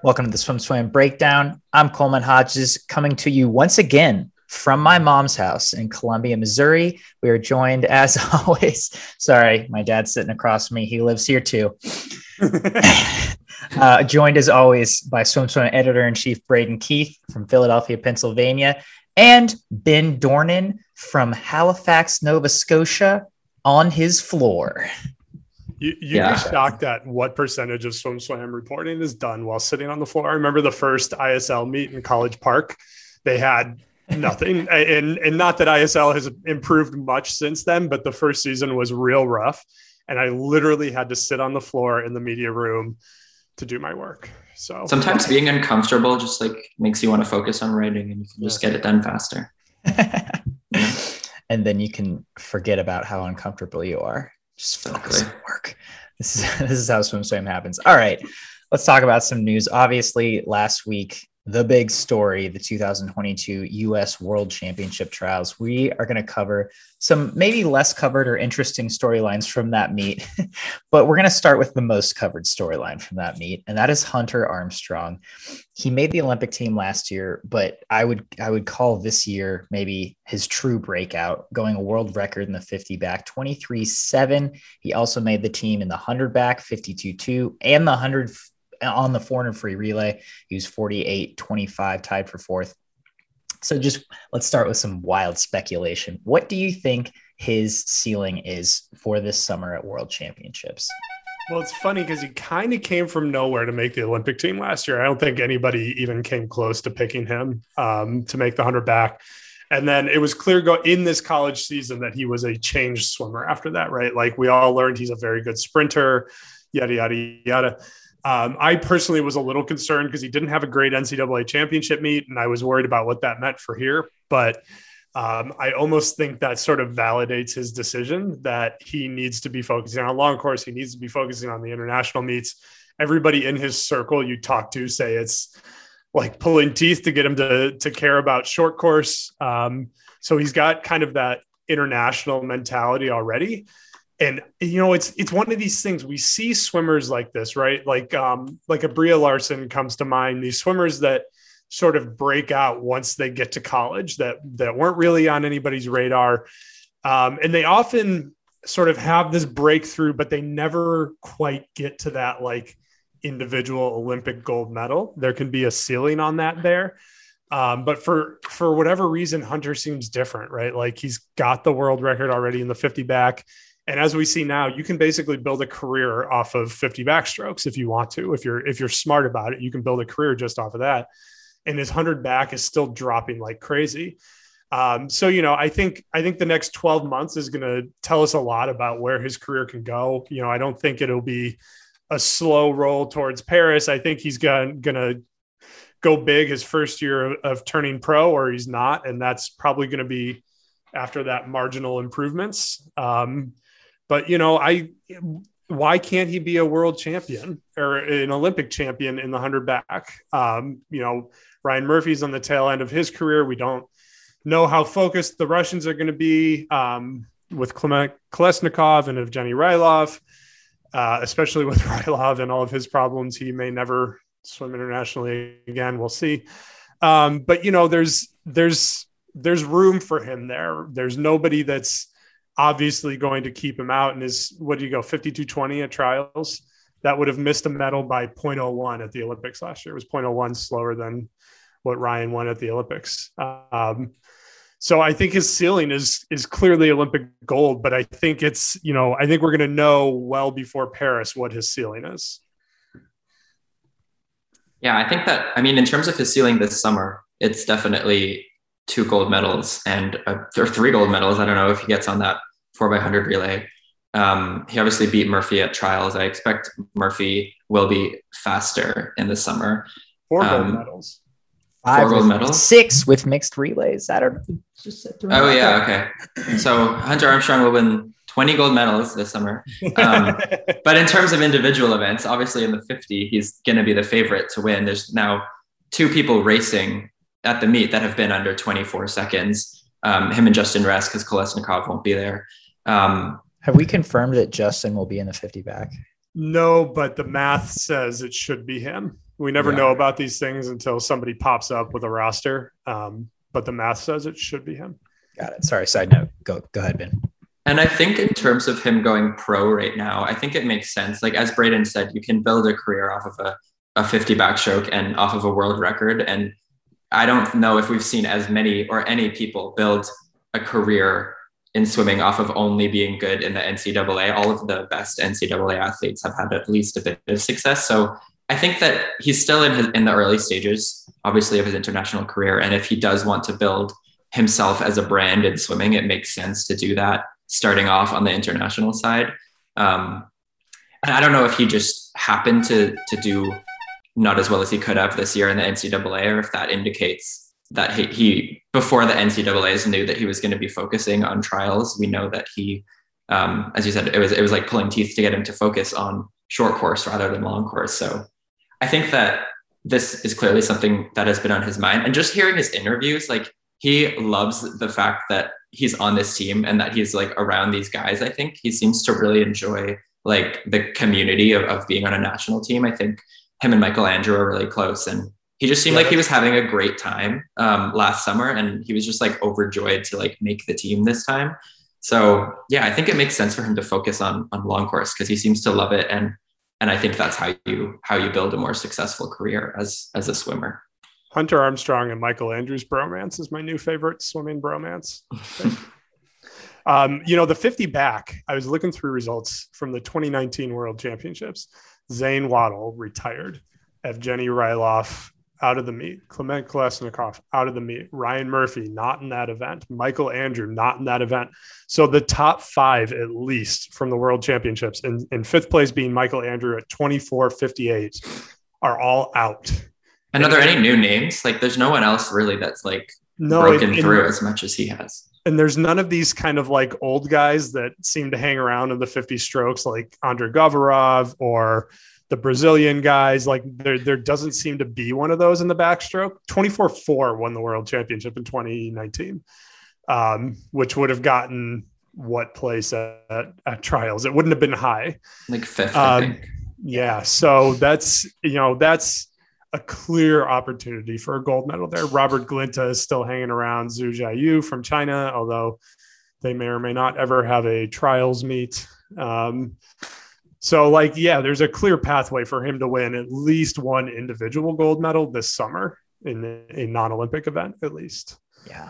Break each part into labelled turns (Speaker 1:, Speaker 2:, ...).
Speaker 1: Welcome to the Swim Swam Breakdown. I'm Coleman Hodges coming to you once again from my mom's house in Columbia, Missouri. We are joined, as always. Sorry, my dad's sitting across me. He lives here too. uh, joined, as always, by Swim Swam editor in chief Braden Keith from Philadelphia, Pennsylvania, and Ben Dornan from Halifax, Nova Scotia, on his floor.
Speaker 2: You, you'd yeah. be shocked at what percentage of swim swam reporting is done while sitting on the floor. I remember the first ISL meet in College Park. They had nothing, and and not that ISL has improved much since then, but the first season was real rough, and I literally had to sit on the floor in the media room to do my work. So
Speaker 3: sometimes being uncomfortable just like makes you want to focus on writing, and you can just get it done faster.
Speaker 1: and then you can forget about how uncomfortable you are just focus on work. This is this is how swim swam happens. All right, let's talk about some news. Obviously, last week the big story, the 2022 US World Championship trials. We are going to cover some maybe less covered or interesting storylines from that meet, but we're going to start with the most covered storyline from that meet, and that is Hunter Armstrong. He made the Olympic team last year, but I would I would call this year maybe his true breakout, going a world record in the 50 back, 23-7. He also made the team in the 100 back, 52-2, and the 100 on the 400 free relay. He was 48 25, tied for fourth. So just let's start with some wild speculation. What do you think his ceiling is for this summer at World Championships?
Speaker 2: Well, it's funny because he kind of came from nowhere to make the Olympic team last year. I don't think anybody even came close to picking him um, to make the 100 back. And then it was clear go in this college season that he was a changed swimmer after that, right? Like we all learned he's a very good sprinter, yada, yada, yada. Um, I personally was a little concerned because he didn't have a great NCAA championship meet, and I was worried about what that meant for here. But um, I almost think that sort of validates his decision that he needs to be focusing on long course. He needs to be focusing on the international meets. Everybody in his circle you talk to say it's like pulling teeth to get him to to care about short course. Um, so he's got kind of that international mentality already and you know it's it's one of these things we see swimmers like this right? Like um like a Breeja Larson comes to mind these swimmers that sort of break out once they get to college that that weren't really on anybody's radar. Um, and they often sort of have this breakthrough but they never quite get to that like individual olympic gold medal. There can be a ceiling on that there. Um, but for for whatever reason hunter seems different right? Like he's got the world record already in the 50 back and as we see now, you can basically build a career off of 50 backstrokes if you want to. If you're if you're smart about it, you can build a career just off of that. And his 100 back is still dropping like crazy. Um, so you know, I think I think the next 12 months is going to tell us a lot about where his career can go. You know, I don't think it'll be a slow roll towards Paris. I think he's going to go big his first year of, of turning pro, or he's not, and that's probably going to be after that marginal improvements. Um, but you know, I why can't he be a world champion or an Olympic champion in the hundred back? Um, you know, Ryan Murphy's on the tail end of his career. We don't know how focused the Russians are going to be um, with Kolesnikov and Evgeny Rylov, uh, especially with Rylov and all of his problems. He may never swim internationally again. We'll see. Um, but you know, there's there's there's room for him there. There's nobody that's obviously going to keep him out. And his, what do you go, 5220 at trials? That would have missed a medal by 0.01 at the Olympics last year. It was 0.01 slower than what Ryan won at the Olympics. Um, so I think his ceiling is is clearly Olympic gold, but I think it's you know I think we're going to know well before Paris what his ceiling is.
Speaker 3: Yeah, I think that I mean in terms of his ceiling this summer, it's definitely two gold medals and uh, or three gold medals. I don't know if he gets on that four by hundred relay. Um, he obviously beat Murphy at trials. I expect Murphy will be faster in the summer.
Speaker 2: Four gold um, medals.
Speaker 1: Five four gold medals. Six with mixed relays. I don't
Speaker 3: just Oh yeah, okay. So Hunter Armstrong will win 20 gold medals this summer. Um, but in terms of individual events, obviously in the 50, he's going to be the favorite to win. There's now two people racing at the meet that have been under 24 seconds. Um, him and Justin Ress because Kolesnikov won't be there. Um,
Speaker 1: Have we confirmed that Justin will be in the 50 back?
Speaker 2: No, but the math says it should be him. We never yeah. know about these things until somebody pops up with a roster. Um, but the math says it should be him.
Speaker 1: Got it. Sorry. Side note. Go go ahead, Ben.
Speaker 3: And I think in terms of him going pro right now, I think it makes sense. Like as Braden said, you can build a career off of a, a 50 backstroke and off of a world record. And I don't know if we've seen as many or any people build a career in swimming off of only being good in the NCAA. All of the best NCAA athletes have had at least a bit of success. So I think that he's still in his, in the early stages, obviously, of his international career. And if he does want to build himself as a brand in swimming, it makes sense to do that starting off on the international side. Um, and I don't know if he just happened to to do not as well as he could have this year in the NCAA, or if that indicates that he, he before the NCAA's knew that he was going to be focusing on trials. We know that he, um, as you said, it was it was like pulling teeth to get him to focus on short course rather than long course. So I think that this is clearly something that has been on his mind. And just hearing his interviews, like he loves the fact that he's on this team and that he's like around these guys. I think he seems to really enjoy like the community of, of being on a national team. I think him and Michael Andrew are really close and he just seemed yeah. like he was having a great time um, last summer and he was just like overjoyed to like make the team this time. So yeah i think it makes sense for him to focus on on long course because he seems to love it and and i think that's how you how you build a more successful career as as a swimmer.
Speaker 2: Hunter armstrong and michael andrews bromance is my new favorite swimming bromance. Um, you know the 50 back i was looking through results from the 2019 world championships. Zane Waddell retired. Evgeny rylov out of the meet. Kliment Kolesnikov out of the meet. Ryan Murphy not in that event. Michael Andrew not in that event. So the top five, at least from the World Championships, in, in fifth place being Michael Andrew at 24.58, are all out.
Speaker 3: And are there any new names? Like, there's no one else really that's like no, broken in, through in, as much as he has.
Speaker 2: And there's none of these kind of like old guys that seem to hang around in the 50 strokes, like Andrei Govorov or the Brazilian guys. Like there, there doesn't seem to be one of those in the backstroke. 24 4 won the world championship in 2019, um, which would have gotten what place at, at, trials? It wouldn't have been high.
Speaker 3: Like fifth, um,
Speaker 2: Yeah. So that's, you know, that's a clear opportunity for a gold medal there. Robert Glinta is still hanging around Xu Jiayu from China, although they may or may not ever have a trials meet. Um, so, like, yeah, there's a clear pathway for him to win at least one individual gold medal this summer in a non Olympic event, at least.
Speaker 1: Yeah.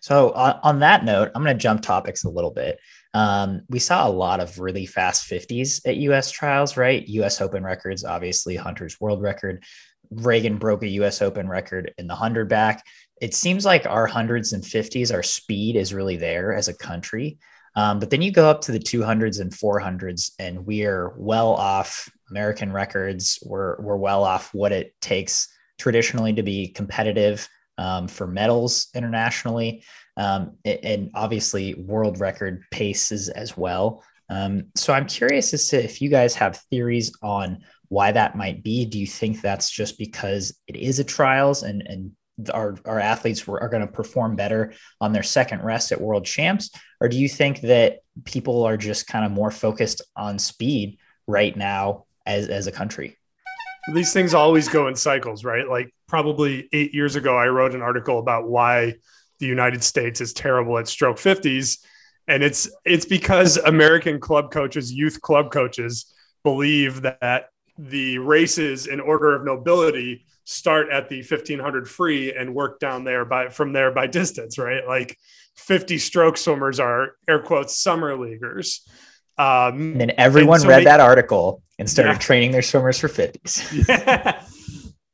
Speaker 1: So, uh, on that note, I'm going to jump topics a little bit. Um, we saw a lot of really fast 50s at US trials, right? US Open records, obviously, Hunter's world record. Regan broke a US Open record in the 100 back. It seems like our hundreds and 50s, our speed is really there as a country. Um, but then you go up to the 200s and 400s, and we're well off American records. We're, we're well off what it takes traditionally to be competitive um, for medals internationally. Um, and obviously, world record paces as well. Um, so I'm curious as to if you guys have theories on why that might be. Do you think that's just because it is a trials and, and our, our athletes are going to perform better on their second rest at world champs? Or do you think that people are just kind of more focused on speed right now as, as a country?
Speaker 2: These things always go in cycles right? Like probably eight years ago i wrote an article about why the united states is terrible at stroke 50s and it's it's because american club coaches youth club coaches believe that the races in order of nobility start at the 1500 free and work down there by from there by distance right like 50 stroke swimmers are air quotes summer leaguers
Speaker 1: um and then everyone and so read they, that article and started yeah. training their swimmers for 50s
Speaker 2: yeah.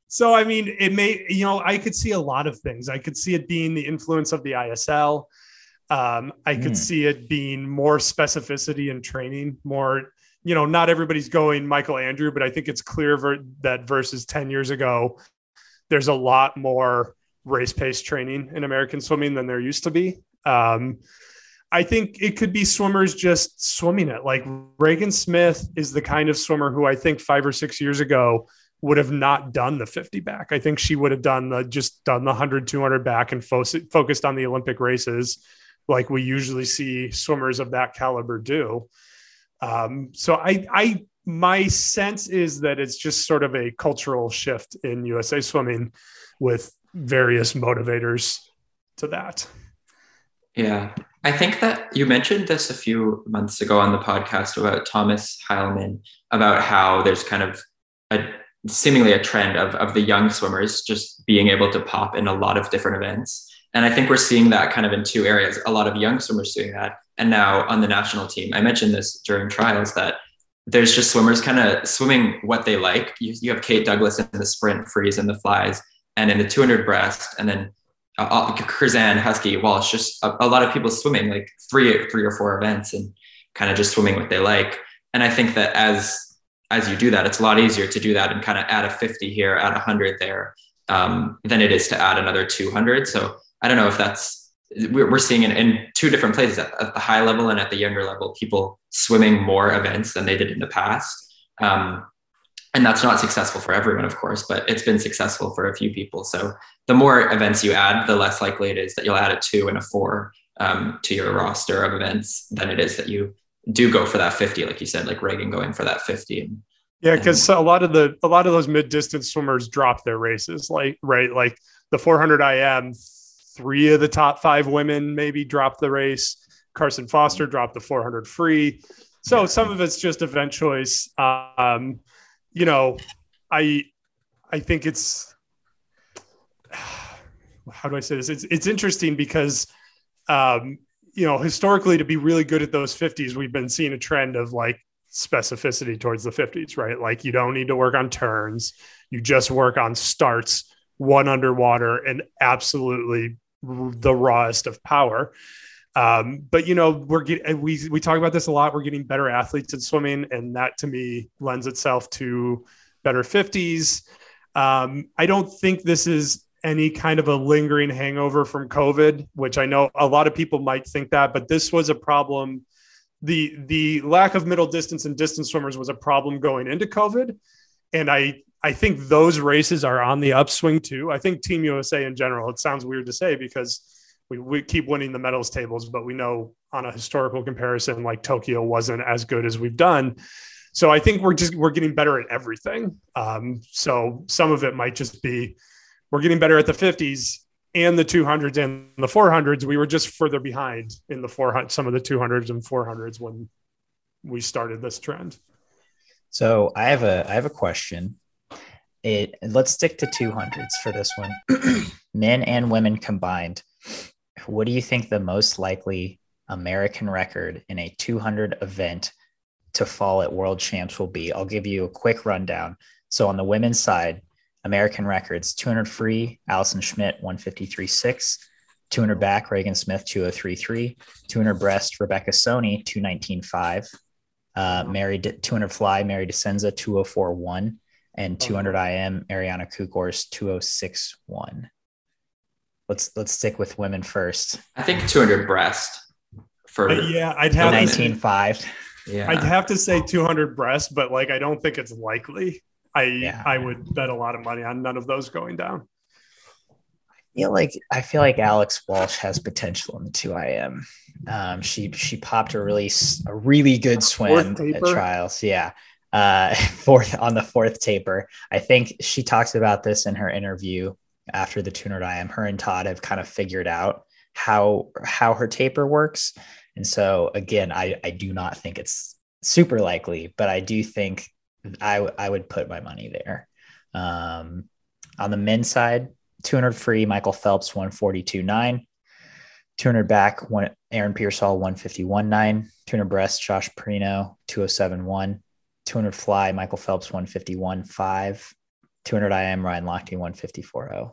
Speaker 2: so i mean it may you know i could see a lot of things i could see it being the influence of the isl um, i could mm. see it being more specificity in training more you know, not everybody's going Michael Andrew, but I think it's clear ver- that versus 10 years ago, there's a lot more race pace training in American swimming than there used to be. Um, I think it could be swimmers just swimming it. Like Regan Smith is the kind of swimmer who I think five or six years ago would have not done the 50 back. I think she would have done the just done the 100, 200 back and fo- focused on the Olympic races like we usually see swimmers of that caliber do. Um, so I, I my sense is that it's just sort of a cultural shift in USA swimming with various motivators to that.
Speaker 3: Yeah. I think that you mentioned this a few months ago on the podcast about Thomas Heilman, about how there's kind of a seemingly a trend of, of the young swimmers just being able to pop in a lot of different events. And I think we're seeing that kind of in two areas a lot of young swimmers doing that. And now on the national team, I mentioned this during trials that there's just swimmers kind of swimming what they like. You, you have Kate Douglas in the sprint, freeze, and the flies, and in the 200 breast, and then uh, uh Curzan, Huske, Walsh, just a, a, lot of people swimming like three, three or four events and kind of just swimming what they like. And I think that as as you do that, it's a lot easier to do that and kind of add a 50 here, add a 100 there, um, than it is to add another 200. So I don't know if that's we're seeing in, in two different places at, at, the high level and at the younger level, people swimming more events than they did in the past. Um, and that's not successful for everyone, of course, but it's been successful for a few people. So the more events you add, the less likely it is that you'll add a two and a four um, to your roster of events than it is that you do go for that 50, like you said, like Regan going for that 50. And,
Speaker 2: yeah, because a lot of the a lot of those mid distance swimmers drop their races, like right, like the 400 IM three of the top five women maybe dropped the race. Carson Foster dropped the 400 free. So some of it's just event choice. Um, you know, I I think it's how do I say this? It's it's interesting because um, you know historically to be really good at those 50s, we've been seeing a trend of like specificity towards the 50s, right? Like you don't need to work on turns, you just work on starts one underwater and absolutely the rawest of power. Um, but you know, we're getting we we talk about this a lot. We're getting better athletes in swimming, and that to me lends itself to better 50s. Um, I don't think this is any kind of a lingering hangover from COVID, which I know a lot of people might think that, but this was a problem. The the lack of middle distance and distance swimmers was a problem going into COVID. And I I think those races are on the upswing too. I think Team USA in general, it sounds weird to say because we, we keep winning the medals tables, but we know on a historical comparison, like Tokyo wasn't as good as we've done. So I think we're just we're getting better at everything. Um, so some of it might just be we're getting better at the 50s and the 200s and the 400s. We were just further behind in the 400 some of the 200s and 400s when we started this trend.
Speaker 1: So I have a I have a question it let's stick to 200s for this one. Men and women combined. What do you think the most likely american record in a 200 event to fall at world champs will be? I'll give you a quick rundown. So on the women's side american records 200 free allison schmitt 153.6 200 back Regan Smith 203.3 200 breast Rebecca Soni 219.5 uh, Mary 200 fly Mary DeScenza 204.1 and 200 IM Ariana Kukors 2061. Let's let's stick with women first.
Speaker 3: I think 200 breast for
Speaker 2: uh, yeah, I'd have
Speaker 1: 19.5.
Speaker 2: Yeah. I'd have to say 200 breast, but like I don't think it's likely. I yeah. I would bet a lot of money on none of those going down.
Speaker 1: I feel like I feel like Alex Walsh has potential in the two IM. Um, she she popped a really a really good swim at trials. Yeah, uh, fourth on the fourth taper. I think she talks about this in her interview after the 200 IM. Her and Todd have kind of figured out how how her taper works, and so again, I I do not think it's super likely, but I do think I I would put my money there. Um, on the men's side, 200 free, Michael Phelps 142.9. 200 back, one Aaron Peirsol 151.9. 200 breast, Josh Prenot 207.1. 200 fly, Michael Phelps 151 5. 200 IM, Ryan Lochte 154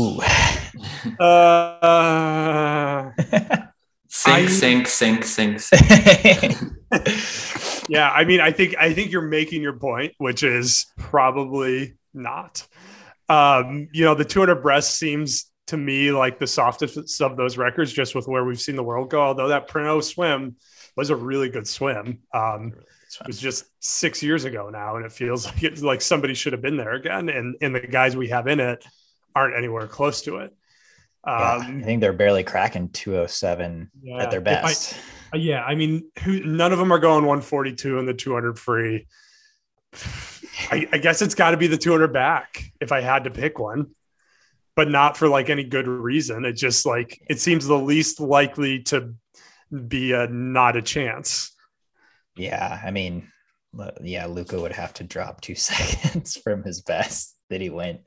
Speaker 3: Ooh. Uh, sink, sink, sink, sink, sink.
Speaker 2: yeah, I mean, I think I think you're making your point, which is probably not. Um, you know, the 200 breast seems to me like the softest of those records, just with where we've seen the world go. Although that Prenot swim was a really good swim. Um, it was just six years ago now, and it feels like it's like somebody should have been there again. And and the guys we have in it aren't anywhere close to it.
Speaker 1: Um, yeah, I think they're barely cracking 207 yeah, at their best.
Speaker 2: If Uh, yeah, I mean, who, none of them are going 142 in the 200 free. I, I guess it's got to be the 200 back if I had to pick one, but not for like any good reason. It just like it seems the least likely to be a not a chance.
Speaker 1: Yeah, I mean, yeah, Luca would have to drop two seconds from his best that he went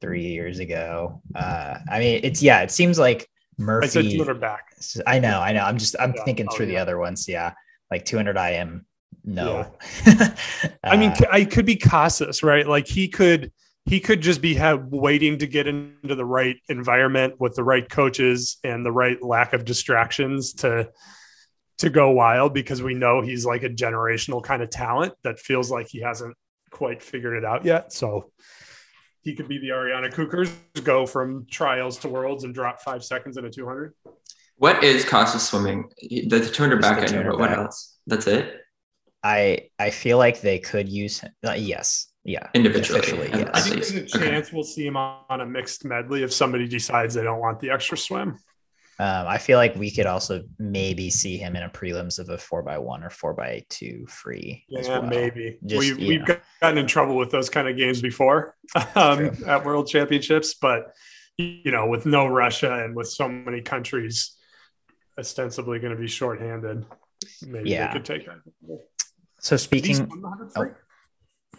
Speaker 1: three years ago. Uh, I mean, it's yeah, it seems like Murphy. I
Speaker 2: said 200 back.
Speaker 1: I know, I know. I'm just I'm yeah, thinking through yeah. the other ones. Yeah, like 200 IM. No,
Speaker 2: yeah. I mean, uh, I could be Casas, right? Like he could he could just be have waiting to get into the right environment with the right coaches and the right lack of distractions to to go wild because we know he's like a generational kind of talent that feels like he hasn't quite figured it out yet. So he could be the Ariana Kukors, go from trials to worlds and drop five seconds in a 200.
Speaker 3: What is Costa swimming? The 200 back, I know, but what else? That's it.
Speaker 1: I I feel like they could use uh, yes, yeah,
Speaker 3: individually.
Speaker 2: Yes. I think there's a chance okay. we'll see him on a mixed medley if somebody decides they don't want the extra swim.
Speaker 1: Um, I feel like we could also maybe see him in a prelims of a four by one or four by two free.
Speaker 2: Yeah, well. maybe. Just, we, we've know. gotten in trouble with those kind of games before um, at World Championships, but you know, with no Russia and with so many countries ostensibly going to be shorthanded, maybe yeah. they could take that.
Speaker 1: So speaking, oh,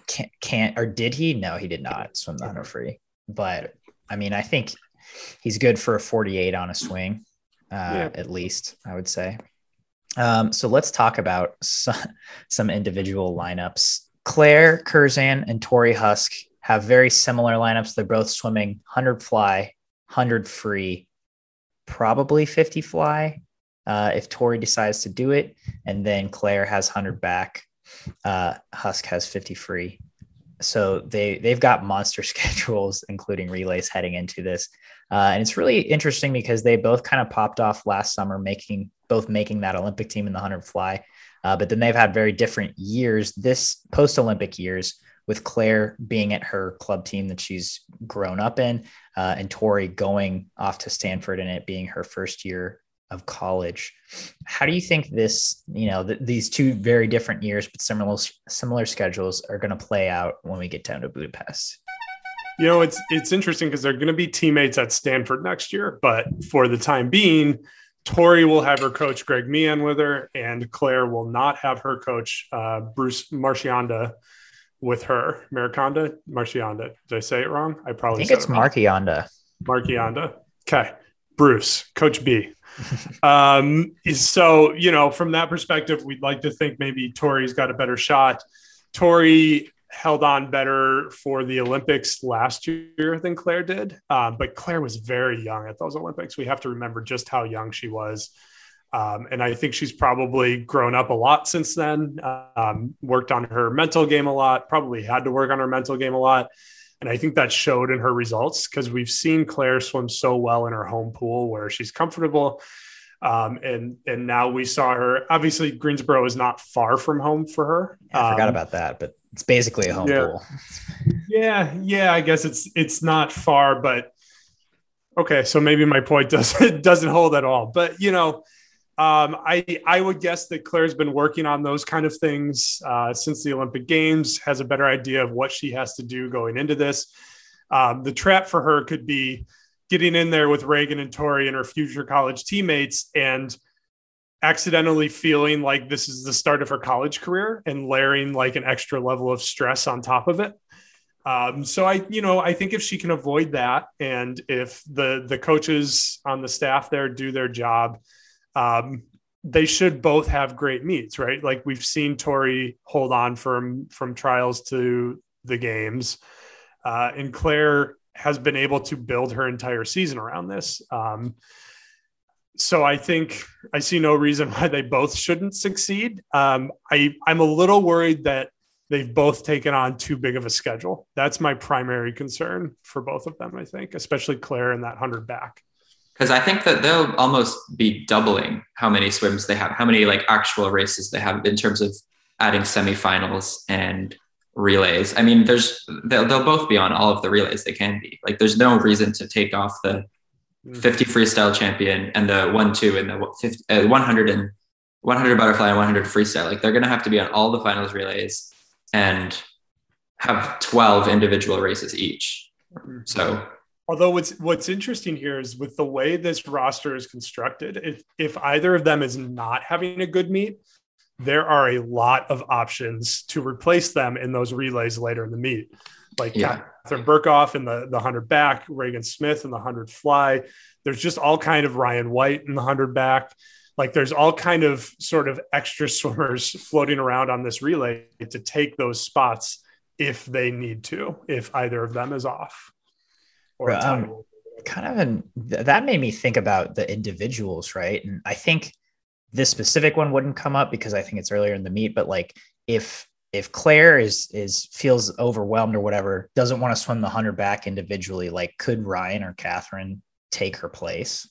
Speaker 1: can't, can't or did he? No, he did not swim the hundred free. But I mean, I think he's good for a 48 on a swing, uh, yeah. at least, I would say. Um, so let's talk about some, some individual lineups. Claire Curzan and Torri Huske have very similar lineups. They're both swimming 100 fly, 100 free, probably 50 fly uh, if Torri decides to do it. And then Claire has 100 back. Uh, Huske has 50 free. So they they've got monster schedules, including relays heading into this. Uh, and it's really interesting because they both kind of popped off last summer, making both making that Olympic team in the 100 fly. Uh, but then they've had very different years this post Olympic years, with Claire being at her club team that she's grown up in, uh, and Torri going off to Stanford and it being her first year of college. How do you think this, you know, th- these two very different years but similar similar schedules are going to play out when we get down to Budapest?
Speaker 2: You know, it's it's interesting because they're going to be teammates at Stanford next year, but for the time being, Torri will have her coach Greg Meehan with her, and Claire will not have her coach uh, Bruce Marchionda with her. Mariconda, Marchionda. Did I say it wrong? I probably
Speaker 1: I think it's Marchionda.
Speaker 2: Marchionda. Okay, Bruce, Coach B. um, so you know, from that perspective, we'd like to think maybe Torri's got a better shot. Torri held on better for the Olympics last year than Claire did. Um, but Claire was very young at those Olympics. We have to remember just how young she was. Um, and I think she's probably grown up a lot since then, um, worked on her mental game a lot, probably had to work on her mental game a lot. And I think that showed in her results because we've seen Claire swim so well in her home pool where she's comfortable. Um, and and now we saw her. Obviously, Greensboro is not far from home for her.
Speaker 1: Yeah, I forgot um, about that, but it's basically a home
Speaker 2: yeah.
Speaker 1: pool.
Speaker 2: yeah, yeah. I guess it's it's not far, but okay. So maybe my point doesn't doesn't hold at all. But you know, um, I I would guess that Claire's been working on those kind of things uh, since the Olympic Games. Has a better idea of what she has to do going into this. Um, the trap for her could be getting in there with Regan and Torri and her future college teammates and accidentally feeling like this is the start of her college career and layering like an extra level of stress on top of it. Um, so I, you know, I think if she can avoid that, and if the the coaches on the staff there do their job, um, they should both have great meets, right? Like we've seen Torri hold on from from trials to the games, uh, and Claire has been able to build her entire season around this. Um, so I think I see no reason why they both shouldn't succeed. Um, I I'm a little worried that they've both taken on too big of a schedule. That's my primary concern for both of them. I think, especially Claire and that hundred back
Speaker 3: because I think that they'll almost be doubling how many swims they have, how many like actual races they have in terms of adding semifinals and relays. I mean, there's they'll, they'll both be on all of the relays they can be. Like, there's no reason to take off the mm. 50 freestyle champion and the one two and the 50, uh, 100 and 100 butterfly and 100 freestyle. Like they're going to have to be on all the finals relays and have 12 individual races each. So,
Speaker 2: although what's what's interesting here is with the way this roster is constructed, if if either of them is not having a good meet, there are a lot of options to replace them in those relays later in the meet. Like yeah. Katharine Berkoff in the, the 100 back, Regan Smith in the 100 fly. There's just all kind of Rhyan White in the 100 back. Like there's all kind of sort of extra swimmers floating around on this relay to take those spots if they need to, if either of them is off.
Speaker 1: Or um, kind of an, that made me think about the individuals, right? And I think this specific one wouldn't come up because I think it's earlier in the meet, but like if if Claire is is feels overwhelmed or whatever, doesn't want to swim the hundred back individually, like could Rhyan or Katharine take her place?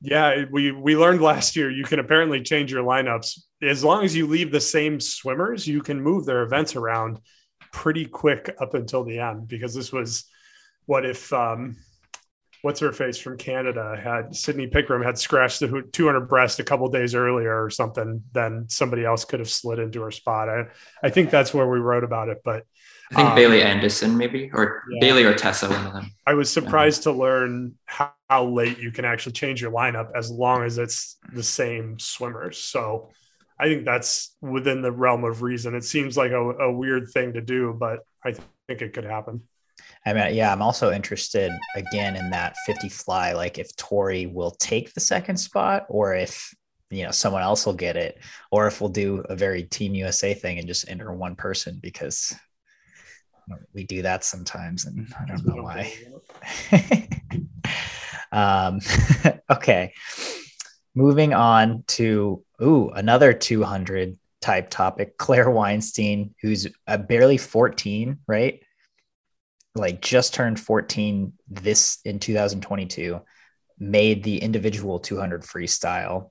Speaker 2: Yeah, we we learned last year you can apparently change your lineups as long as you leave the same swimmers. You can move their events around pretty quick up until the end because this was what if um, what's her face from Canada had Sydney Pickrem had scratched the 200 breast a couple days earlier or something, then somebody else could have slid into her spot. I, I think that's where we wrote about it, but
Speaker 3: I think um, Bailey Andison maybe, or yeah. Bailey or Tessa, one of them.
Speaker 2: I was surprised yeah. to learn how, how, late you can actually change your lineup as long as it's the same swimmers. So I think that's within the realm of reason. It seems like a, a weird thing to do, but I think it could happen.
Speaker 1: I mean, yeah, I'm also interested again in that 50 fly. Like if Torri will take the second spot or if, you know, someone else will get it, or if we'll do a very Team USA thing and just enter one person because we do that sometimes. And I don't know why. um, okay. Moving on to, ooh, another 200 type topic. Claire Weinstein, who's barely 14, right? Like just turned 14 this in 2022 made the individual 200 freestyle.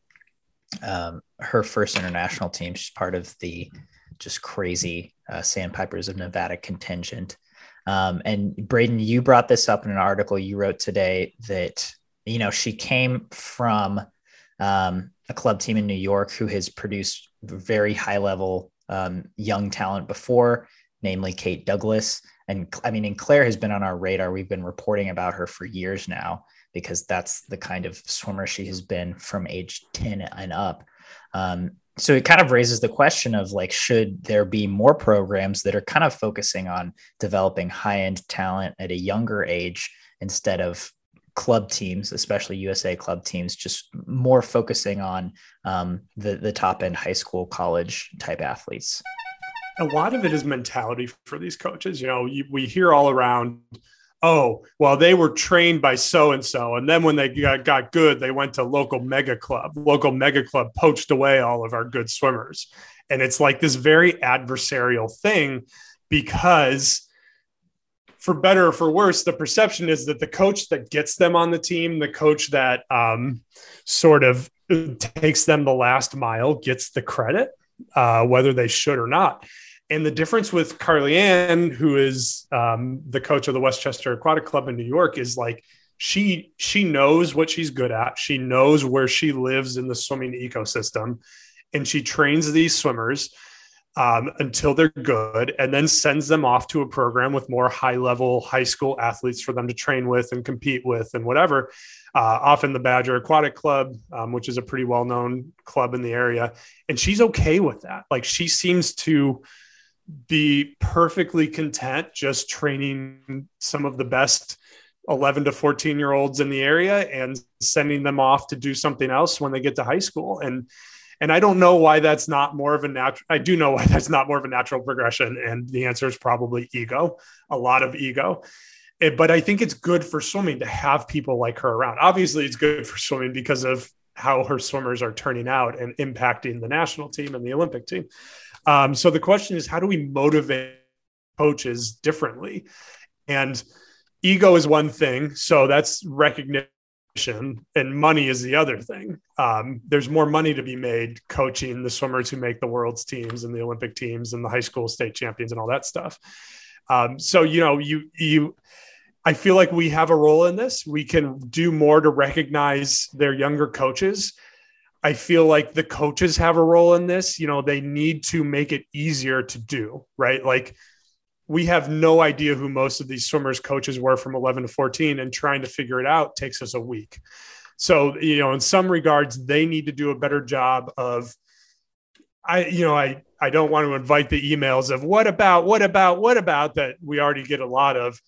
Speaker 1: Um, her first international team she's part of the just crazy uh, sandpipers of nevada contingent. Um, and braden you brought this up in an article you wrote today that you know she came from um, a club team in new york who has produced very high level um, young talent before namely kate douglas and I mean, and Claire has been on our radar. We've been reporting about her for years now because that's the kind of swimmer she has been from age 10 and up. Um, so it kind of raises the question of like, should there be more programs that are kind of focusing on developing high end talent at a younger age instead of club teams, especially USA club teams, just more focusing on um, the the top end high school, college type athletes?
Speaker 2: A lot of it is mentality for these coaches. You know, you, we hear all around, oh, well, they were trained by so and so. And then when they got, got good, they went to local mega club. Local mega club poached away all of our good swimmers. And it's like this very adversarial thing because for better or for worse, the perception is that the coach that gets them on the team, the coach that um, sort of takes them the last mile, gets the credit, uh, whether they should or not. And the difference with Carly Ann, who is um, the coach of the Westchester Aquatic Club in New York, is like she she knows what she's good at. She knows where she lives in the swimming ecosystem, and she trains these swimmers um, until they're good, and then sends them off to a program with more high level high school athletes for them to train with and compete with and whatever. Uh, often the Badger Aquatic Club, um, which is a pretty well known club in the area, and she's okay with that. Like she seems to be perfectly content just training some of the best 11 to 14 year olds in the area and sending them off to do something else when they get to high school. And and i don't know why that's not more of a natural i do know why that's not more of a natural progression and the answer is probably ego a lot of ego. It, but i think it's good for swimming to have people like her around. Obviously it's good for swimming because of how her swimmers are turning out and impacting the national team and the olympic team um, so the question is, how do we motivate coaches differently? And ego is one thing. So that's recognition and money is the other thing. Um, there's more money to be made coaching the swimmers who make the world's teams and the Olympic teams and the high school state champions and all that stuff. Um, so, you know, you, you, I feel like we have a role in this. We can do more to recognize their younger coaches I feel like the coaches have a role in this. You know, they need to make it easier to do, right? Like we have no idea who most of these swimmers coaches were from 11 to 14 and trying to figure it out takes us a week. So, you know, in some regards they need to do a better job of I you know, I I don't want to invite the emails of what about what about what about that we already get a lot of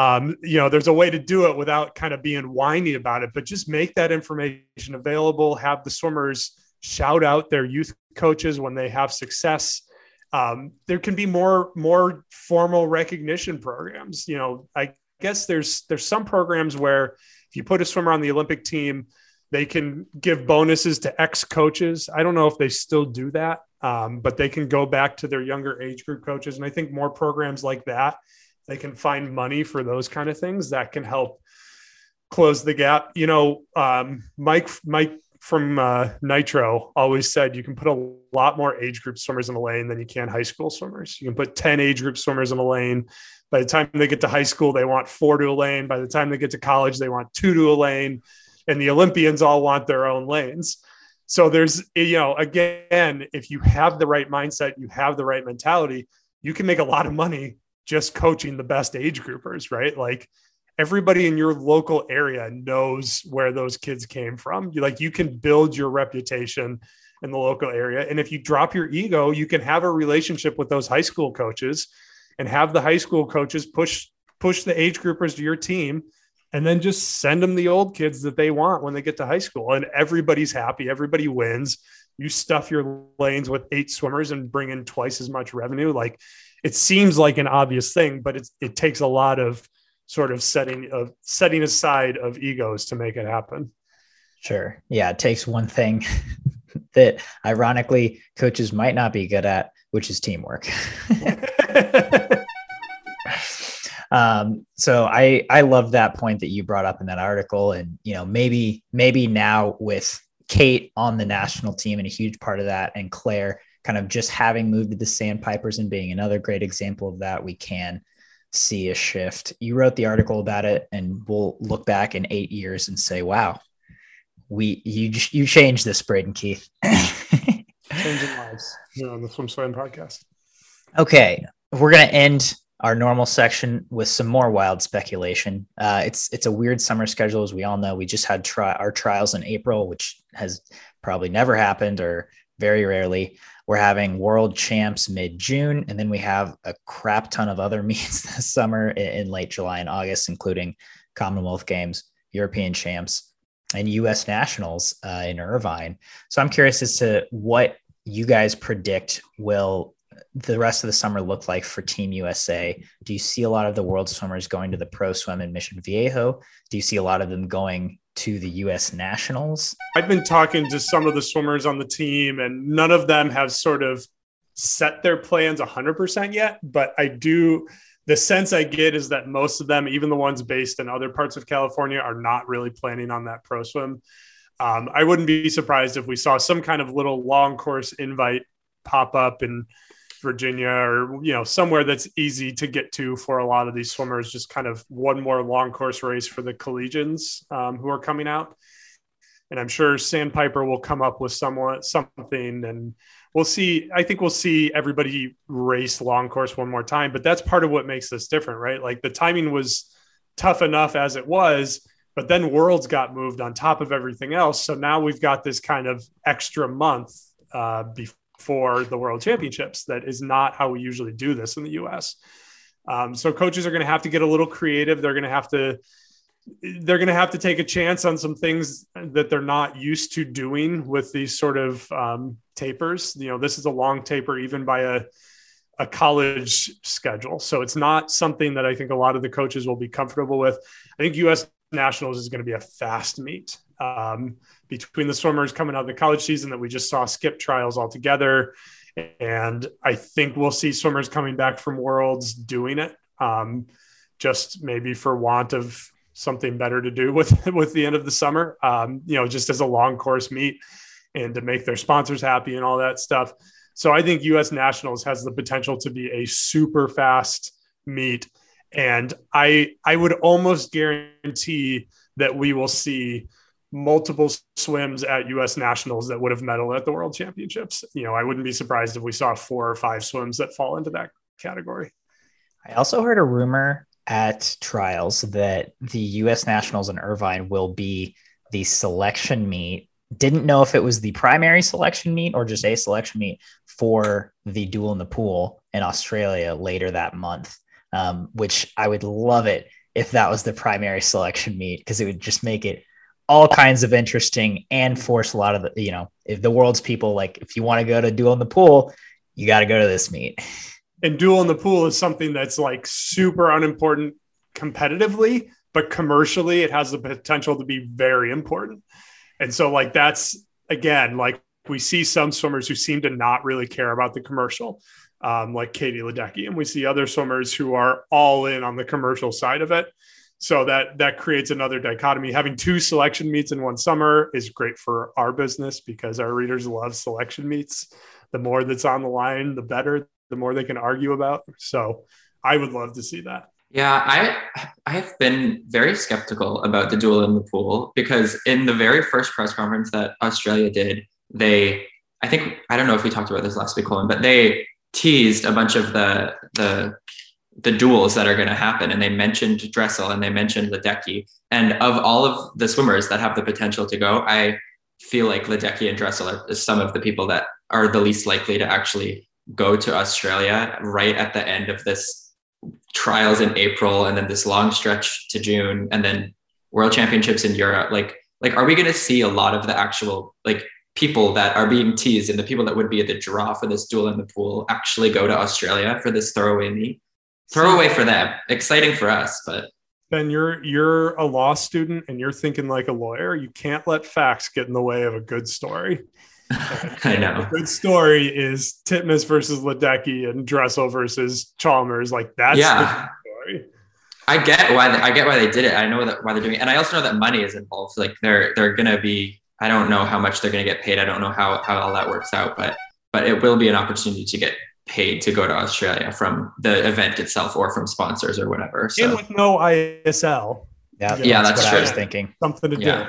Speaker 2: um, you know, there's a way to do it without kind of being whiny about it, but just make that information available. Have the swimmers shout out their youth coaches when they have success. Um, there can be more more formal recognition programs. You know, I guess there's there's some programs where if you put a swimmer on the Olympic team, they can give bonuses to ex coaches. I don't know if they still do that, um, but they can go back to their younger age group coaches. And I think more programs like that they can find money for those kind of things that can help close the gap. You know, um, Mike Mike from uh, Nitro always said you can put a lot more age group swimmers in a lane than you can high school swimmers. You can put 10 age group swimmers in a lane. By the time they get to high school, they want four to a lane. By the time they get to college, they want two to a lane. And the Olympians all want their own lanes. So there's, you know, again, if you have the right mindset, you have the right mentality, you can make a lot of money just coaching the best age groupers, right? Like everybody in your local area knows where those kids came from. You like you can build your reputation in the local area. And if you drop your ego, you can have a relationship with those high school coaches and have the high school coaches push push the age groupers to your team and then just send them the old kids that they want when they get to high school and everybody's happy everybody wins you stuff your lanes with eight swimmers and bring in twice as much revenue like it seems like an obvious thing, but it's, it takes a lot of sort of setting of setting aside of egos to make it happen.
Speaker 1: Sure. Yeah. It takes one thing that ironically coaches might not be good at, which is teamwork. um, so I, I love that point that you brought up in that article. And, you know, maybe, maybe now with Kate on the national team and a huge part of that and Claire kind of just having moved to the Sandpipers and being another great example of that, we can see a shift. You wrote the article about it, and we'll look back in eight years and say, "Wow, we you you changed this, Braden Keith."
Speaker 2: Changing lives know, on the Swim Swam podcast.
Speaker 1: Okay, we're gonna end our normal section with some more wild speculation. Uh, it's it's a weird summer schedule, as we all know. We just had try our trials in April, which has probably never happened or very rarely. We're having world champs mid June, and then we have a crap ton of other meets this summer in, late July and August, including Commonwealth Games, European champs, and U.S. nationals uh, in Irvine. So I'm curious as to what you guys predict will the rest of the summer look like for Team USA? Do you see a lot of the world swimmers going to the pro swim in Mission Viejo? Do you see a lot of them going to the US Nationals?
Speaker 2: I've been talking to some of the swimmers on the team, and none of them have sort of set their plans 100% yet. But I do, the sense I get is that most of them, even the ones based in other parts of California, are not really planning on that pro swim. Um, I wouldn't be surprised if we saw some kind of little long course invite pop up and Virginia or you know somewhere that's easy to get to for a lot of these swimmers. Just kind of one more long course race for the collegians um, who are coming out, and I'm sure Sandpiper will come up with somewhat something, and we'll see. I think we'll see everybody race long course one more time, but that's part of what makes this different, right? Like the timing was tough enough as it was. But then worlds got moved on top of everything else. So now we've got this kind of extra month uh, before for the world championships. That is not how we usually do this in the US. Um, so coaches are going to have to get a little creative. They're going to have to they're going to have to take a chance on some things that they're not used to doing with these sort of um, tapers. You know, this is a long taper even by a a college schedule. So it's not something that I think a lot of the coaches will be comfortable with. I think US Nationals is going to be a fast meet. Um, between the swimmers coming out of the college season that we just saw skip trials altogether. And I think we'll see swimmers coming back from worlds doing it. Um, just maybe for want of something better to do with with the end of the summer. Um, you know, just as a long course meet and to make their sponsors happy and all that stuff. So I think US Nationals has the potential to be a super fast meet. And I I would almost guarantee that we will see multiple swims at US nationals that would have medaled at the world championships. You know, I wouldn't be surprised if we saw four or five swims that fall into that category.
Speaker 1: I also heard a rumor at trials that the US nationals in Irvine will be the selection meet. Didn't know if it was the primary selection meet or just a selection meet for the duel in the pool in Australia later that month, um, which I would love it if that was the primary selection meet because it would just make it all kinds of interesting and force a lot of the, you know, if the world's people like, if you want to go to duel in the pool, you got to go to this meet.
Speaker 2: And duel in the pool is something that's like super unimportant competitively, but commercially, it has the potential to be very important. And so, like, that's again, like, we see some swimmers who seem to not really care about the commercial, um, like Katie Ledecky, and we see other swimmers who are all in on the commercial side of it. So that that creates another dichotomy. Having two selection meets in one summer is great for our business because our readers love selection meets. The more that's on the line, the better. The more they can argue about. So I would love to see that.
Speaker 3: Yeah, I I have been very skeptical about the duel in the pool because in the very first press conference that Australia did, they I think I don't know if we talked about this last week, Colin, but they teased a bunch of the the the duels that are going to happen, and they mentioned Dressel and they mentioned Ledecky, and of all of the swimmers that have the potential to go, I feel like Ledecky and Dressel are some of the people that are the least likely to actually go to Australia right at the end of this trials in April and then this long stretch to June and then world championships in Europe. Like like are we going to see a lot of the actual like people that are being teased and the people that would be at the draw for this duel in the pool actually go to Australia for this throwaway meet throwaway for them exciting for us but
Speaker 2: Ben, you're you're a law student and you're thinking like a lawyer. You can't let facts get in the way of a good story.
Speaker 3: I know.
Speaker 2: A good story is Titmus versus Ledecky and Dressel versus Chalmers. Like that's
Speaker 3: yeah. story. I get why I get why they did it. I know that why they're doing it, and I also know that money is involved. Like they're they're gonna be. I don't know how much they're gonna get paid. I don't know how how all that works out, but but it will be an opportunity to get paid to go to Australia from the event itself or from sponsors or whatever. So.
Speaker 2: And with no ISL.
Speaker 1: Yeah,
Speaker 3: yeah, that's, that's true. I
Speaker 1: was thinking
Speaker 2: something to
Speaker 3: yeah.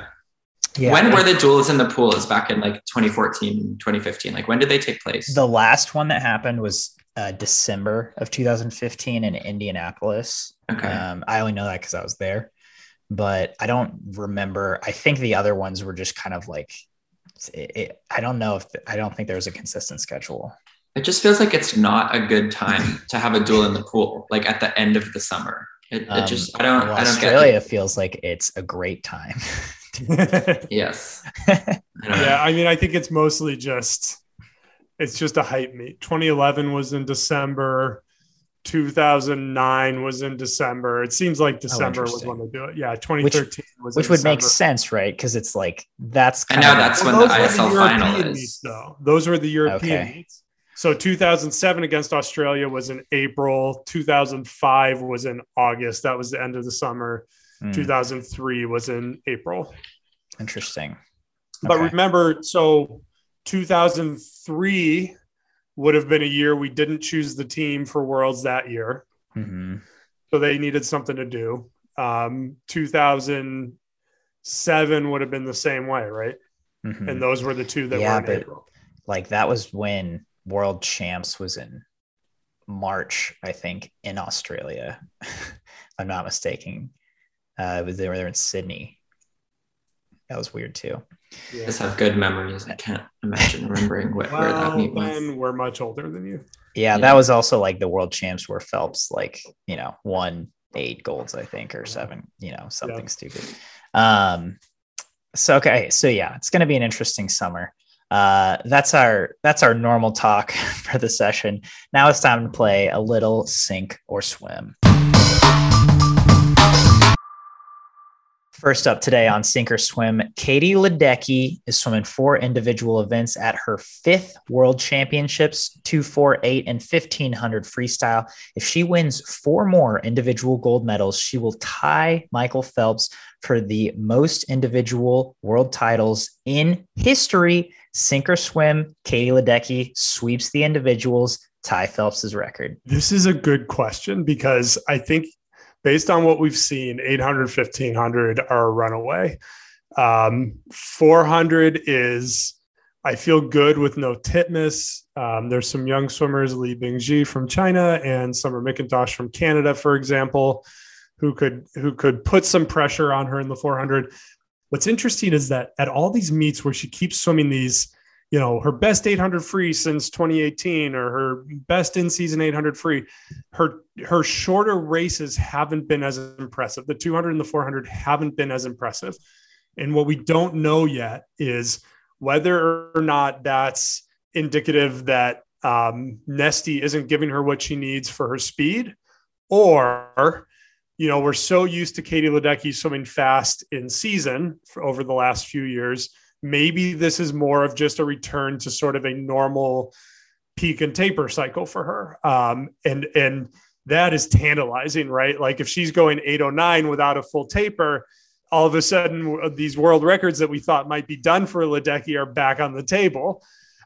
Speaker 3: do. Yeah. When were the duels in the pools back in like 2014, 2015? Like when did they take place?
Speaker 1: The last one that happened was uh, December of 2015 in Indianapolis.
Speaker 3: Okay.
Speaker 1: Um, I only know that because I was there, but I don't remember. I think the other ones were just kind of like, it, it, I don't know if I don't think there was a consistent schedule.
Speaker 3: It just feels like it's not a good time to have a duel in the pool, like at the end of the summer. It, it just um, I don't. Well, I don't
Speaker 1: Australia feels like it's a great time.
Speaker 3: yes.
Speaker 2: yeah, I mean, I think it's mostly just it's just a hype meet. 2011 was in December. 2009 was in December. It seems like oh, December oh, was when they do it. Yeah, 2013 which, was
Speaker 1: which would December. make sense, right? Because it's like that's.
Speaker 3: And now that's when the ISL the final is. Meets,
Speaker 2: though. Those were the European okay. meets. So 2007 against Australia was in April. 2005 was in August. That was the end of the summer. Mm. 2003 was in April.
Speaker 1: Interesting.
Speaker 2: But remember, so 2003 would have been a year we didn't choose the team for Worlds that year.
Speaker 1: Mm-hmm.
Speaker 2: So they needed something to do. Um, 2007 would have been the same way, right? Mm-hmm. And those were the two that yeah, were in April.
Speaker 1: Like that was when World Champs was in March, I think, in Australia. I'm not mistaken. Uh, it was they were there in Sydney. That was weird too.
Speaker 3: Yeah. Just have good memories. I can't imagine remembering what, well, where that meet was.
Speaker 2: we're much older than you.
Speaker 1: Yeah, yeah, that was also like the world champs where Phelps like, you know, won eight golds, I think, or seven, you know, something yeah. stupid. Um so okay, so yeah, it's gonna be an interesting summer. Uh, that's our that's our normal talk for the session. Now it's time to play a little sink or swim. First up today on Sink or Swim, Katie Ledecky is swimming four individual events at her fifth World Championships, 248 and 1500 freestyle. If she wins four more individual gold medals, she will tie Michael Phelps for the most individual world titles in history. Sink or Swim, Katie Ledecky sweeps the individuals, tie Phelps's record.
Speaker 2: This is a good question because I think based on what we've seen, 800, 1500 are a runaway. Um, 400 is I feel good with no Titmus. Um, there's some young swimmers, Li Bingji from China and Summer McIntosh from Canada, for example, who could who could put some pressure on her in the 400. What's interesting is that at all these meets where she keeps swimming these, you know, her best 800 free since 2018 or her best in season 800 free, her her shorter races haven't been as impressive. The 200 and the 400 haven't been as impressive. And what we don't know yet is whether or not that's indicative that um, Nesty isn't giving her what she needs for her speed, or you know we're so used to Katie Ledecky swimming fast in season over the last few years. Maybe this is more of just a return to sort of a normal peak and taper cycle for her, um, and and that is tantalizing, right? Like if she's going 809 without a full taper, all of a sudden these world records that we thought might be done for Ledecky are back on the table.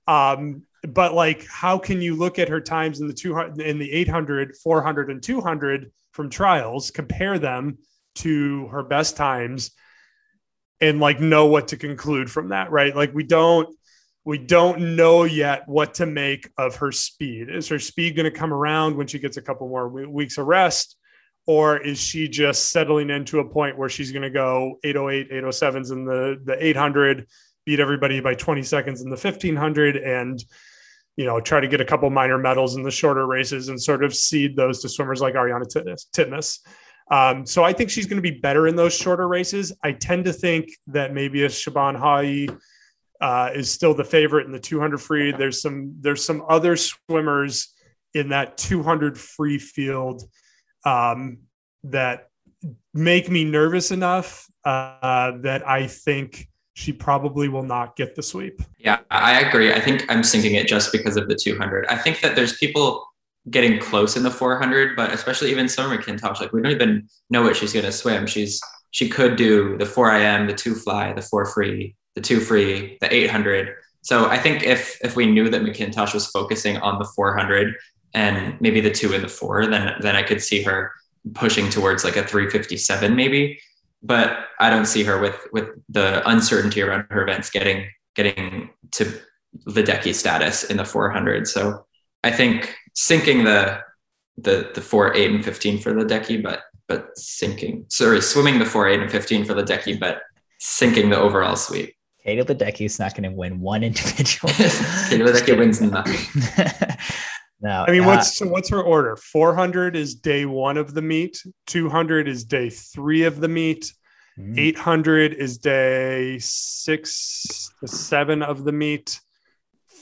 Speaker 2: Um, but like, how can you look at her times in the 200, in the 800, 400, and 200 from trials, compare them to her best times, and like know what to conclude from that, right? Like, we don't, we don't know yet what to make of her speed. Is her speed going to come around when she gets a couple more weeks of rest? or is she just settling into a point where she's going to go 808 807s in the the 800 beat everybody by 20 seconds in the 1500 and you know try to get a couple minor medals in the shorter races and sort of seed those to swimmers like Ariarne Titmus um, so i think she's going to be better in those shorter races i tend to think that maybe a Siobhan Haughey uh, is still the favorite in the 200 free there's some there's some other swimmers in that 200 free field um, that make me nervous enough uh, that I think she probably will not get the sweep.
Speaker 3: Yeah, I agree. I think I'm sinking it just because of the 200. I think that there's people getting close in the 400, but especially even Summer McIntosh, like we don't even know what she's going to swim. She's she could do the 4 IM, the two fly, the four free, the two free, the 800. So I think if if we knew that McIntosh was focusing on the 400 and maybe the two and the four, then then I could see her pushing towards like a 357 maybe. But I don't see her with with the uncertainty around her events getting getting to Ledecky status in the 400. So I think sinking the the the four, eight, and 15 for Ledecky, but but sinking sorry, swimming the four, eight, and 15 for Ledecky, but sinking the overall sweep.
Speaker 1: Katie Ledecky is not going to win one individual.
Speaker 3: Katie Ledecky wins nothing.
Speaker 2: No, I mean, uh, what's so what's her order? 400 is day one of the meet. 200 is day three of the meet. Mm. 800 is day six to seven of the meet.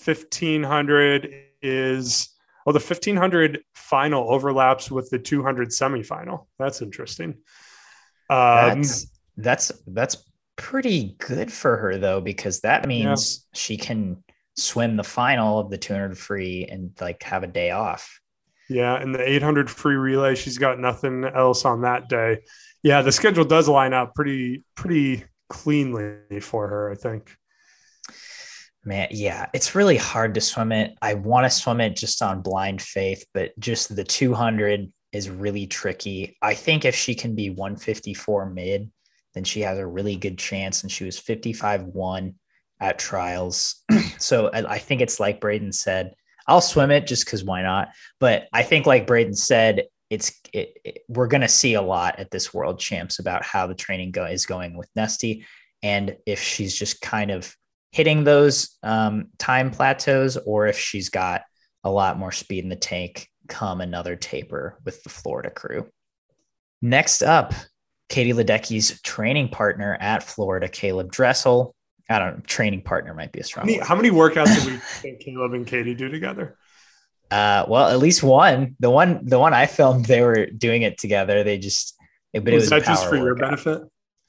Speaker 2: 1500 is oh, the 1500 final overlaps with the 200 semifinal. That's interesting.
Speaker 1: Um, that's that's that's pretty good for her though, because that means yeah. she can swim the final of the 200 free and like have a day off.
Speaker 2: Yeah, and the 800 free relay, she's got nothing else on that day. Yeah, the schedule does line up pretty pretty cleanly for her, I think.
Speaker 1: Man, yeah, it's really hard to swim it. I want to swim it just on blind faith, but just the 200 is really tricky. I think if she can be 154 mid, then she has a really good chance. And she was 55 1 at trials. so I, think it's like Braden said, I'll swim it just because why not? But I think, like Braden said, it's it, it, we're going to see a lot at this World Champs about how the training go, is going with Nesty, and if she's just kind of hitting those um, time plateaus, or if she's got a lot more speed in the tank come another taper with the Florida crew. Next up, Katie Ledecky's training partner at Florida, Caeleb Dressel, I don't know, training partner might be a strong.
Speaker 2: How many, how many workouts do we think Caeleb and Katie do together?
Speaker 1: Uh, well, at least one. The one, the one I filmed, they were doing it together. They just, but it was,
Speaker 2: was that just for workout. your
Speaker 1: benefit?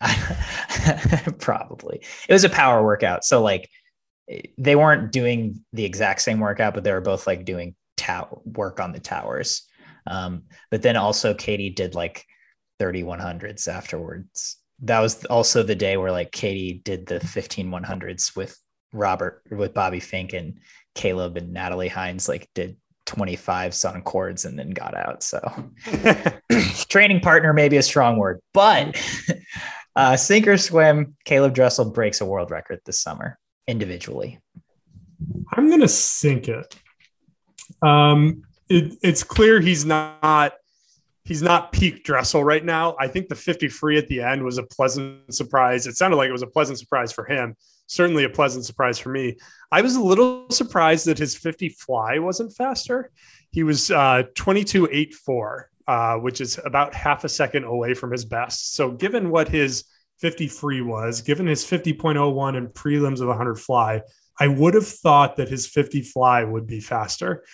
Speaker 1: Probably. It was a power workout. So like, they weren't doing the exact same workout, but they were both like doing tower work on the towers. Um, but then also Katie did like 3100s afterwards that was also the day where like Katie did the 15 100s with Robert with Bobby Fink and Caeleb and Natalie Hinds like did 25s on cords and then got out. So training partner may be a strong word, but Uh, sink or swim, Caeleb Dressel breaks a world record this summer individually.
Speaker 2: I'm going to sink it. Um, it. It's clear he's not he's not peak Dressel right now. I think the 50 free at the end was a pleasant surprise. It sounded like it was a pleasant surprise for him. Certainly a pleasant surprise for me. I was a little surprised that his 50 fly wasn't faster. He was uh, 22.84, uh, which is about half a second away from his best. So, given what his 50 free was, given his 50.01 and prelims of 100 fly, I would have thought that his 50 fly would be faster.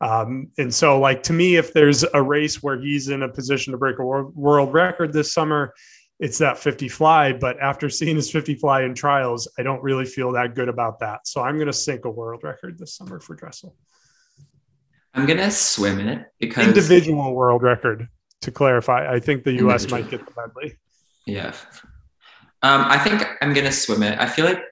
Speaker 2: Um, and so, like to me, if there's a race where he's in a position to break a world record this summer, it's that 50 fly. But after seeing his 50 fly in trials, I don't really feel that good about that. So I'm going to sink a world record this summer for Dressel.
Speaker 3: I'm going to swim in it because
Speaker 2: individual world record. To clarify, I think the U.S. Individual. might get the medley.
Speaker 3: Yeah, um, I think I'm going to swim it. I feel like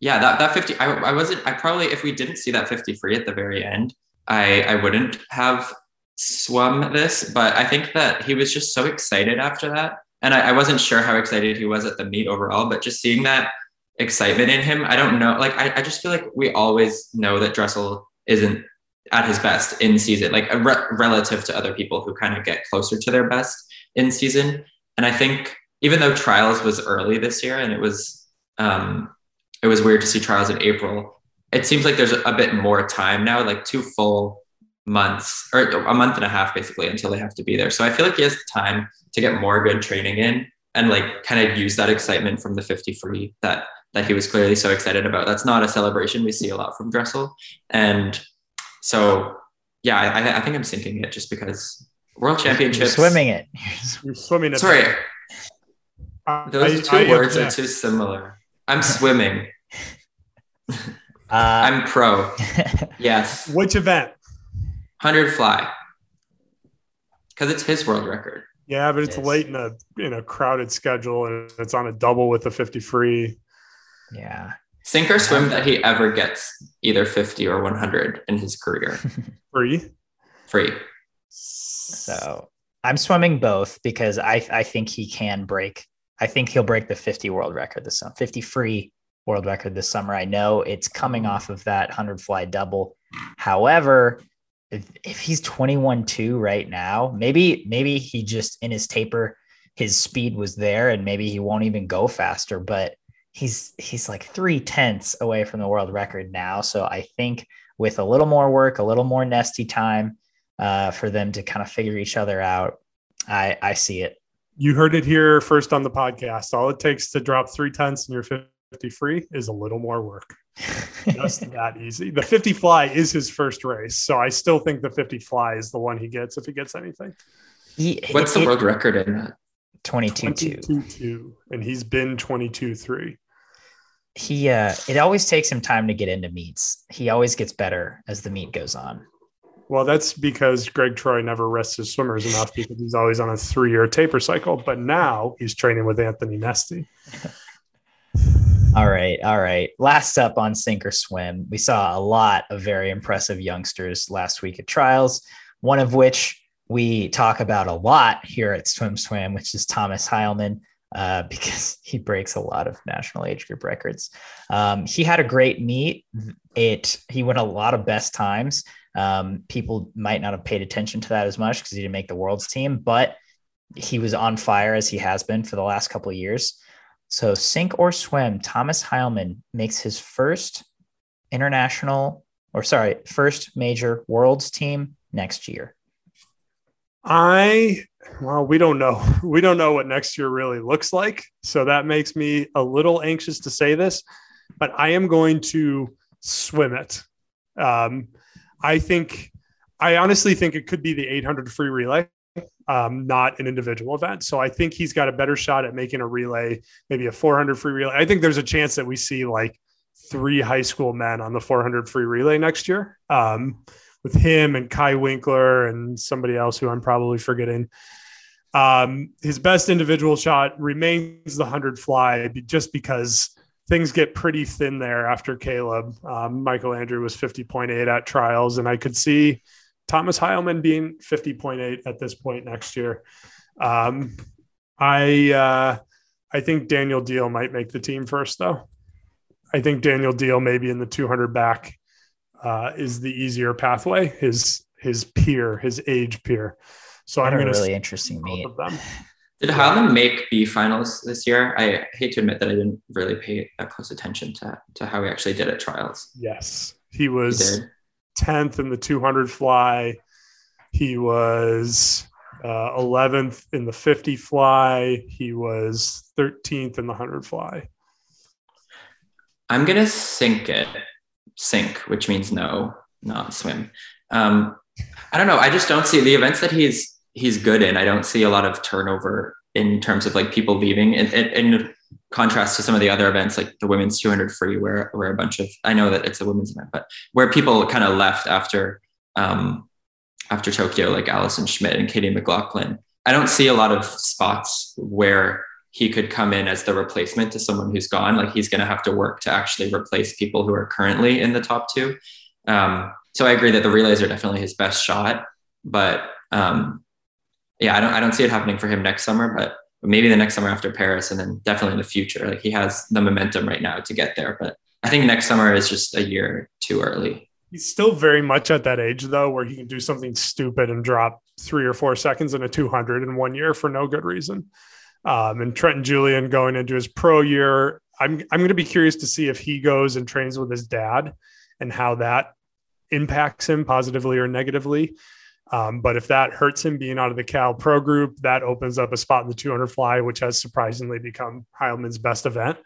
Speaker 3: yeah, that, that 50, I, I wasn't, I probably, if we didn't see that 50 free at the very end, I, I wouldn't have swum this, but I think that he was just so excited after that. And I, I wasn't sure how excited he was at the meet overall, but just seeing that excitement in him, I don't know. Like, I, I just feel like we always know that Dressel isn't at his best in season, like re- relative to other people who kind of get closer to their best in season. And I think even though trials was early this year and it was, um, it was weird to see trials in April it seems like there's a bit more time now, like two full months or a month and a half basically until they have to be there. So I feel like he has time to get more good training in and like kind of use that excitement from the 50 free that that he was clearly so excited about. That's not a celebration we see a lot from Dressel. And so yeah, I, I think I'm sinking it just because World Championships.
Speaker 1: You're swimming it.
Speaker 2: You're swimming it.
Speaker 3: Sorry. Those I, two I, words are too similar. I'm swimming. Uh, I'm pro. yes.
Speaker 2: Which event?
Speaker 3: 100 fly. Because it's his world record.
Speaker 2: Yeah, but it's it late in a in a crowded schedule and it's on a double with the 50 free.
Speaker 1: Yeah.
Speaker 3: Sink or swim that he ever gets either 50 or 100 in his career.
Speaker 2: Free.
Speaker 3: Free.
Speaker 1: So I'm swimming both because I I think he can break. I think he'll break the 50 world record this summer. 50 free world record this summer. I know it's coming off of that 100 fly double. However, if, if he's 21 2 right now, maybe maybe he just in his taper his speed was there and maybe he won't even go faster, but he's he's like three tenths away from the world record now. So I think with a little more work, a little more nesty time uh, for them to kind of figure each other out, I I see it.
Speaker 2: You heard it here first on the podcast. All it takes to drop three tenths in your 50 free is a little more work. Just that easy. The 50 fly is his first race. So I still think the 50 fly is the one he gets if he gets anything.
Speaker 3: He, What's the world record in that?
Speaker 1: 22
Speaker 2: 2. 2 and he's been 22 3
Speaker 1: he uh it always takes him time to get into meets he always gets better as the meet goes on
Speaker 2: well that's because Gregg Troy never rests his swimmers enough because he's always on a three-year taper cycle but now he's training with anthony nesty
Speaker 1: all right. All right. Last up on sink or swim, we saw a lot of very impressive youngsters last week at trials, one of which we talk about a lot here at Swim Swam, which is Thomas Heilman, uh, because he breaks a lot of national age group records. Um, he had a great meet. It he went a lot of best times. Um, people might not have paid attention to that as much because he didn't make the world's team, but he was on fire as he has been for the last couple of years. So, sink or swim, Thomas Heilman makes his first international, or sorry, first major worlds team next year.
Speaker 2: I, well, we don't know. We don't know what next year really looks like. So that makes me a little anxious to say this, but I am going to swim it. Um, I think, I honestly think it could be the 800 free relay um, not an individual event. So I think he's got a better shot at making a relay, maybe a 400 free relay. I think there's a chance that we see like three high school men on the 400 free relay next year um, with him and Kaii Winkler and somebody else who I'm probably forgetting. Um, his best individual shot remains the 100 fly just because things get pretty thin there after Caeleb. Um, Michael Andrew was 50.8 at trials, and I could see Thomas Heilman being 50.8 at this point next year. Um, I uh, I think Daniel Diehl might make the team first, though. I think Daniel Diehl maybe in the 200 back uh, is the easier pathway. His his peer, his age peer. So
Speaker 1: What
Speaker 2: I'm
Speaker 1: a
Speaker 2: going to
Speaker 1: really interesting meet.
Speaker 2: of them.
Speaker 3: Did Heilman make B finals this year? I hate to admit that I didn't really pay that close attention to, to how he actually did at trials.
Speaker 2: Yes, he
Speaker 3: He
Speaker 2: was 10th in the 200 fly. He was uh, 11th in the 50 fly. He was 13th in the 100 fly.
Speaker 3: I'm gonna sink it, sink, which means no, not swim. Um, I don't know. I just don't see the events that he's he's good in. I don't see a lot of turnover in terms of like people leaving. In, in, in contrast to some of the other events, like the women's 200 free, where where a bunch of I know that it's a women's event, but where people kind of left after um, after Tokyo, like Allison Schmitt and Katie McLaughlin. I don't see a lot of spots where he could come in as the replacement to someone who's gone. Like he's going to have to work to actually replace people who are currently in the top two. Um, so I agree that the relays are definitely his best shot, but um, yeah, I don't I don't see it happening for him next summer, but maybe the next summer after Paris, and then definitely in the future. Like he has the momentum right now to get there, but I think next summer is just a year too early.
Speaker 2: He's still very much at that age, though, where he can do something stupid and drop three or four seconds in a 200 in one year for no good reason. Um, and Trenton Julian going into his pro year, I'm, I'm going to be curious to see if he goes and trains with his dad and how that impacts him positively or negatively. Um, but if that hurts him being out of the Cal Pro group, that opens up a spot in the 200 fly, which has surprisingly become Heilman's best event.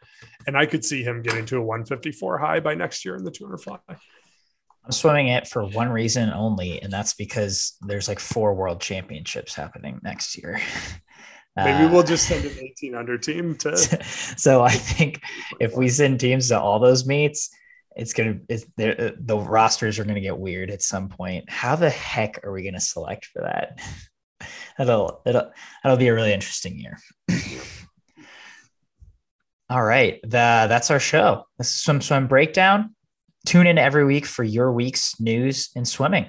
Speaker 2: And I could see him getting to a 154 high by next year in the 200 fly.
Speaker 1: I'm swimming it for one reason only, and that's because there's like four world championships happening next year.
Speaker 2: Maybe
Speaker 1: Uh,
Speaker 2: we'll just send an 18 under team to.
Speaker 1: so I think if we send teams to all those meets, it's gonna it's, the the rosters are gonna get weird at some point. How the heck are we gonna select for that? That'll that'll that'll be a really interesting year. all right, the, that's our show. This is SwimSwam Breakdown. Tune in every week for your week's news in swimming.